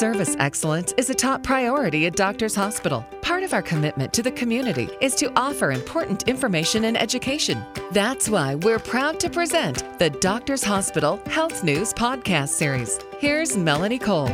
Service excellence is a top priority at Doctors Hospital. Part of our commitment to the community is to offer important information and education. That's why we're proud to present the Doctors Hospital Health News Podcast Series. Here's Melanie Cole.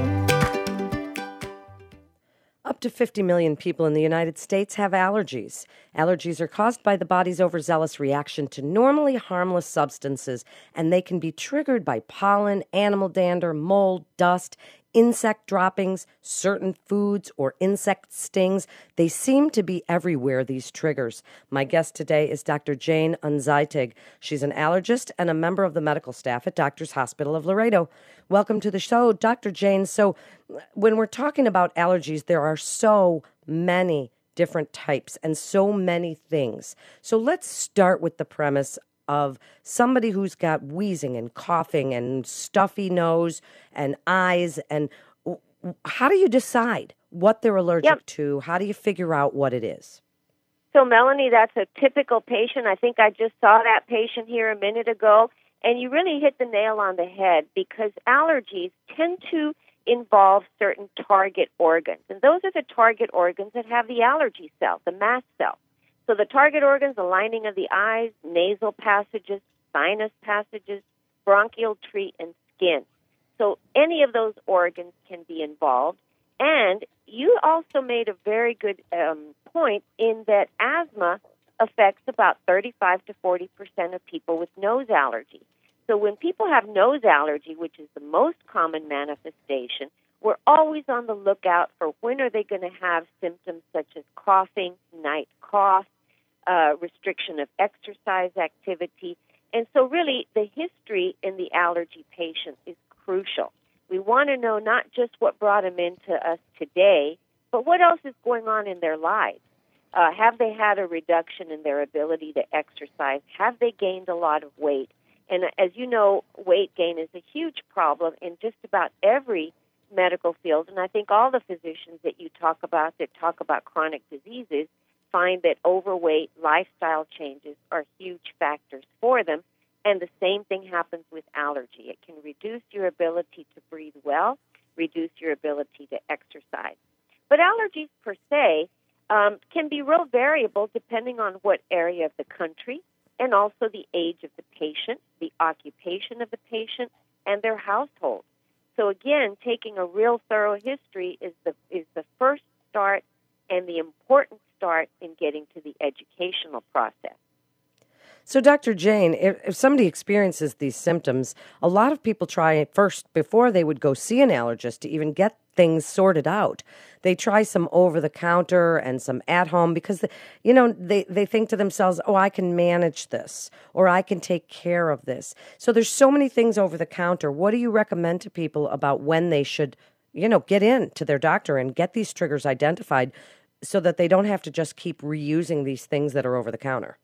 Up to 50 million people in the United States have allergies. Allergies are caused by the body's overzealous reaction to normally harmless substances, and they can be triggered by pollen, animal dander, mold, dust, insect droppings, certain foods, or insect stings. They seem to be everywhere, these triggers. My guest today is Dr. Jane Unzeitig. She's an allergist and a member of the medical staff at Doctors Hospital of Laredo. Welcome to the show, Dr. Jane. So, when we're talking about allergies, there are so many different types and so many things. So, let's start with the premise of somebody who's got wheezing and coughing and stuffy nose and eyes and how do you decide what they're allergic yep. to? How do you figure out what it is? So, Melanie, that's a typical patient. I think I just saw that patient here a minute ago, and you really hit the nail on the head because allergies tend to involve certain target organs. And those are the target organs that have the allergy cell, the mast cell. So the target organs, the lining of the eyes, nasal passages, sinus passages, bronchial tree, and skin. So any of those organs can be involved. And you also made a very good um, point in that asthma affects about 35 to 40 percent of people with nose allergy. So when people have nose allergy, which is the most common manifestation, we're always on the lookout for when are they going to have symptoms such as coughing, night cough, uh, restriction of exercise activity. And so, really, the history in the allergy patient is crucial. We want to know not just what brought them into us today, but what else is going on in their lives. Uh, have they had a reduction in their ability to exercise? Have they gained a lot of weight? And as you know, weight gain is a huge problem in just about every medical field. And I think all the physicians that you talk about that talk about chronic diseases find that overweight lifestyle changes are huge factors for them. And the same thing happens with allergy. It can reduce your ability to breathe well, reduce your ability to exercise. But allergies per se um, can be real variable depending on what area of the country and also the age of the patient, the occupation of the patient, and their household. So again, taking a real thorough history is the is the first start and the important start in getting to the educational process. So, Dr. Jane, if, if, somebody experiences these symptoms, a lot of people try first before they would go see an allergist to even get things sorted out. They try some over the counter and some at home because, you know, they, they think to themselves, oh, I can manage this or I can take care of this. So, there's so many things over the counter. What do you recommend to people about when they should, you know, get in to their doctor and get these triggers identified so that they don't have to just keep reusing these things that are over the counter.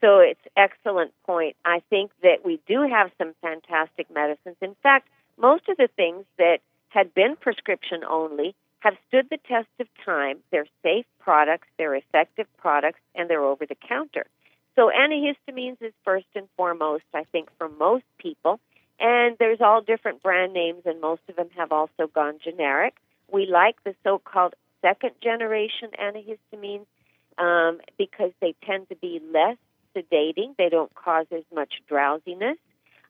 So it's excellent point. I think that we do have some fantastic medicines. In fact, most of the things that had been prescription only have stood the test of time. They're safe products, they're effective products, and they're over the counter. So antihistamines is first and foremost, I think, for most people. And there's all different brand names, and most of them have also gone generic. We like the so called second generation antihistamines um, because they tend to be less sedating. They don't cause as much drowsiness.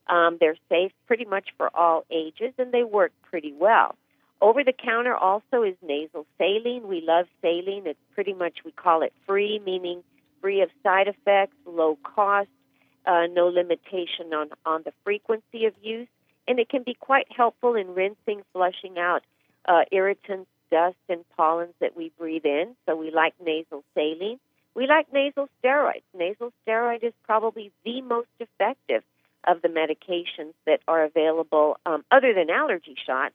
Um, they're safe pretty much for all ages, and they work pretty well. Over the counter also is nasal saline. We love saline. It's pretty much, we call it free, meaning free of side effects, low cost, uh, no limitation on, on the frequency of use. And it can be quite helpful in rinsing, flushing out uh, irritants, dust and pollens that we breathe in. So we like nasal saline. We like nasal steroids. Nasal steroid is probably the most effective of the medications that are available, um, other than allergy shots,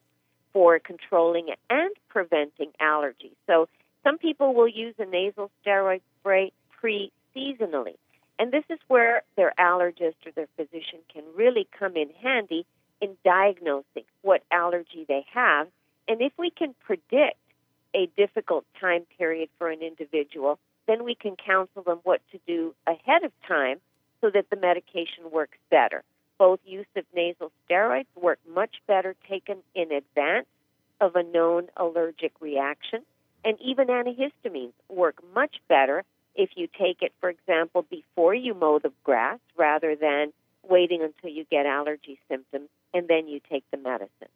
for controlling and preventing allergies. So some people will use a nasal steroid spray pre seasonally. And this is where their allergist or their physician can really come in handy in diagnosing what allergy they have and if we can predict a difficult time period for an individual, then we can counsel them what to do ahead of time so that the medication works better. Both use of nasal steroids work much better taken in advance of a known allergic reaction. And even antihistamines work much better if you take it, for example, before you mow the grass rather than waiting until you get allergy symptoms and then you take the medicine.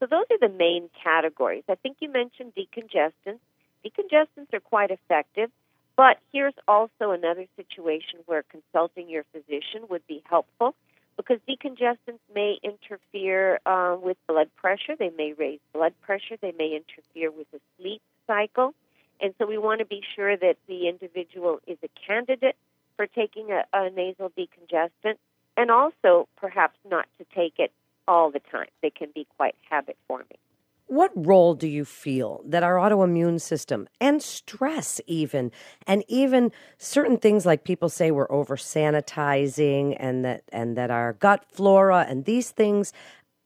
So those are the main categories. I think you mentioned decongestants. Decongestants are quite effective, but here's also another situation where consulting your physician would be helpful because decongestants may interfere uh, with blood pressure. They may raise blood pressure. They may interfere with the sleep cycle. And so we want to be sure that the individual is a candidate for taking a, a nasal decongestant and also perhaps not to take it all the time. They can be quite habit forming. What role do you feel that our autoimmune system and stress, even, and even certain things like people say we're over sanitizing and that, and that our gut flora and these things,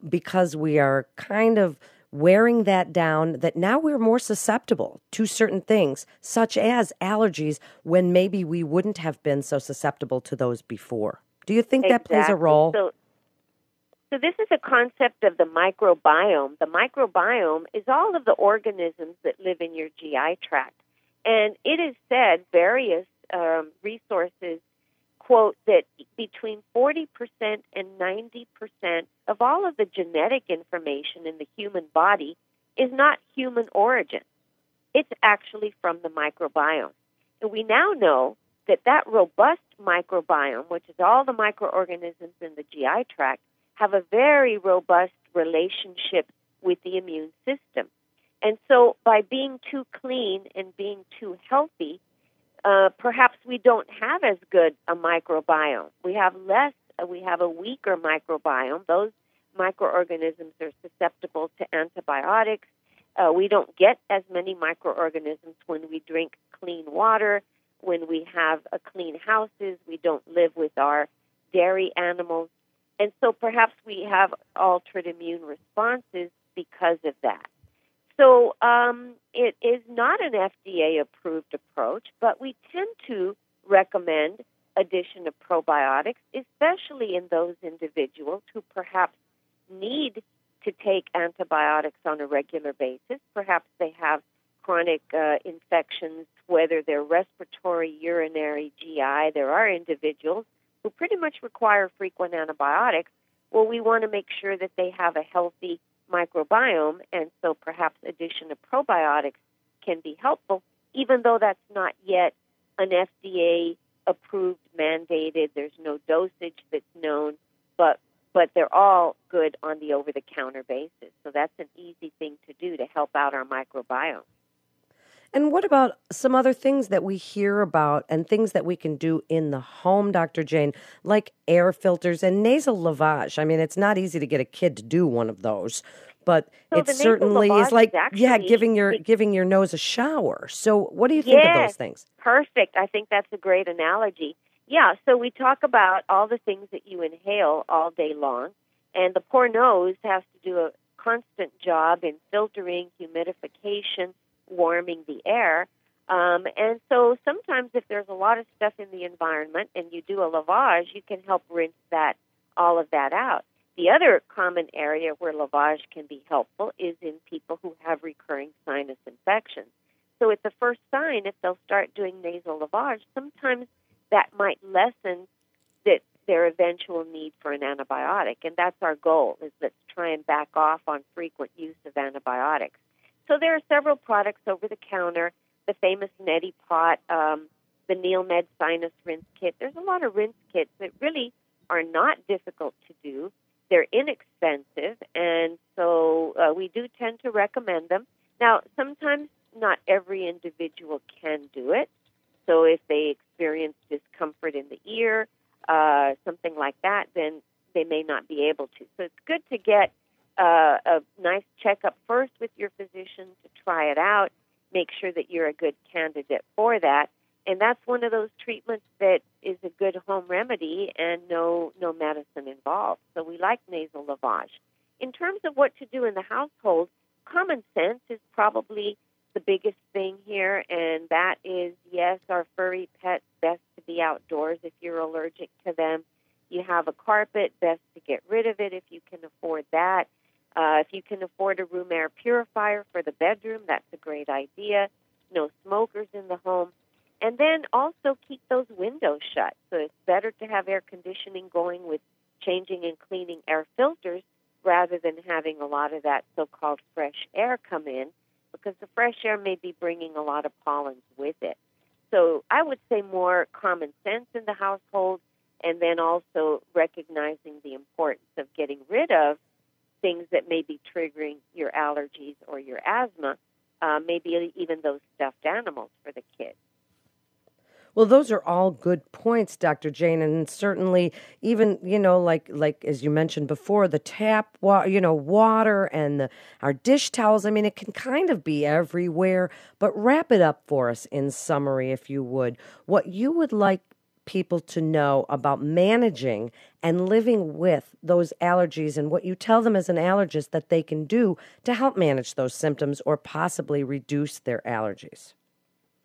because we are kind of wearing that down, that now we're more susceptible to certain things, such as allergies, when maybe we wouldn't have been so susceptible to those before? Do you think exactly. that plays a role? So, so this is a concept of the microbiome. The microbiome is all of the organisms that live in your GI tract. And it is said, various um, resources quote that between 40% and 90% of all of the genetic information in the human body is not human origin. It's actually from the microbiome. And we now know that that robust microbiome, which is all the microorganisms in the GI tract, have a very robust relationship with the immune system. And so, by being too clean and being too healthy, uh, perhaps we don't have as good a microbiome. We have less, uh, we have a weaker microbiome. Those microorganisms are susceptible to antibiotics. Uh, we don't get as many microorganisms when we drink clean water, when we have a clean houses, we don't live with our dairy animals. And so perhaps we have altered immune responses because of that. So um, it is not an FDA approved approach, but we tend to recommend addition of probiotics, especially in those individuals who perhaps need to take antibiotics on a regular basis. Perhaps they have chronic uh, infections, whether they're respiratory, urinary, GI. There are individuals who pretty much require frequent antibiotics, well, we want to make sure that they have a healthy microbiome, and so perhaps addition of probiotics can be helpful, even though that's not yet an FDA approved, mandated. There's no dosage that's known, but but they're all good on the over the counter basis. So that's an easy thing to do to help out our microbiome. And what about some other things that we hear about and things that we can do in the home, Dr. Jane, like air filters and nasal lavage? I mean, it's not easy to get a kid to do one of those, but so it certainly is like is yeah, giving your giving your nose a shower. So, what do you think yes, of those things? Perfect. I think that's a great analogy. Yeah, so we talk about all the things that you inhale all day long, and the poor nose has to do a constant job in filtering, humidification, warming the air. Um, and so sometimes if there's a lot of stuff in the environment and you do a lavage, you can help rinse that all of that out. The other common area where lavage can be helpful is in people who have recurring sinus infections. So at the first sign, if they'll start doing nasal lavage, sometimes that might lessen that their eventual need for an antibiotic. And that's our goal is let's try and back off on frequent use of antibiotics. So there are several products over the counter. The famous Neti Pot, um, the Neilmed Sinus Rinse Kit. There's a lot of rinse kits that really are not difficult to do. They're inexpensive, and so uh, we do tend to recommend them. Now, sometimes not every individual can do it. So if they experience discomfort in the ear, uh, something like that, then they may not be able to. So it's good to get uh, a nice checkup first with your physician to try it out, make sure that you're a good candidate for that. And that's one of those treatments that is a good home remedy and no no medicine involved. So we like nasal lavage. In terms of what to do in the household, common sense is probably the biggest thing here, and that is yes, our furry pets best to be outdoors if you're allergic to them. You have a carpet, best to get rid of it if you can afford that. Uh, if you can afford a room air purifier for the bedroom, that's a great idea. No smokers in the home. And then also keep those windows shut. So it's better to have air conditioning going with changing and cleaning air filters rather than having a lot of that so called fresh air come in because the fresh air may be bringing a lot of pollens with it. So I would say more common sense in the household and then also recognizing the importance of getting rid of things that may be triggering your allergies or your asthma, uh, maybe even those stuffed animals for the kids. Well, those are all good points, Dr. Jane, and certainly even you know, like like as you mentioned before, the tap, you know, water and the our dish towels. I mean, it can kind of be everywhere. But wrap it up for us in summary, if you would. What you would like people to know about managing and living with those allergies and what you tell them as an allergist that they can do to help manage those symptoms or possibly reduce their allergies.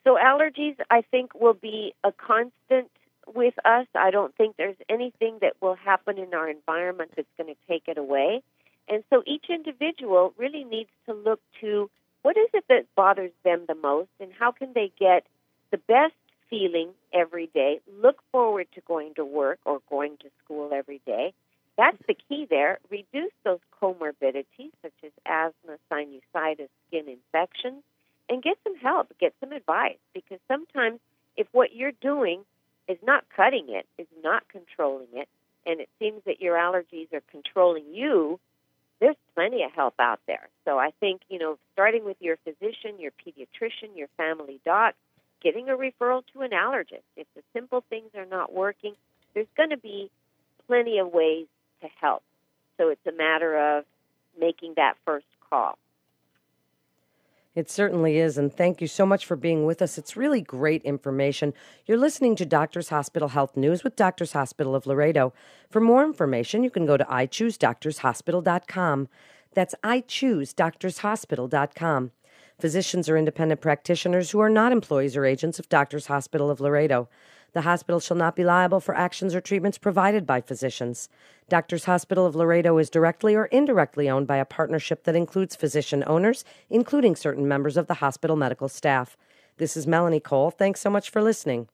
So, allergies, I think, will be a constant with us. I don't think there's anything that will happen in our environment that's going to take it away. And so, each individual really needs to look to what is it that bothers them the most and how can they get the best feeling every day, look forward to going to work or going to school every day. That's the key there. Reduce those comorbidities such as asthma, sinusitis, skin infections, and get some help, get some advice. Because sometimes if what you're doing is not cutting it, is not controlling it, and it seems that your allergies are controlling you, there's plenty of help out there. So I think, you know, starting with your physician, your pediatrician, your family doc, getting a referral to an allergist. If the simple things are not working, there's going to be plenty of ways to help. So it's a matter of making that first call. It certainly is, and thank you so much for being with us. It's really great information. You're listening to Doctors Hospital Health News with Doctors Hospital of Laredo. For more information, you can go to iChooseDoctorsHospital.com. That's iChooseDoctorsHospital.com. Physicians are independent practitioners who are not employees or agents of Doctors Hospital of Laredo. The hospital shall not be liable for actions or treatments provided by physicians. Doctors Hospital of Laredo is directly or indirectly owned by a partnership that includes physician owners, including certain members of the hospital medical staff. This is Melanie Cole. Thanks so much for listening.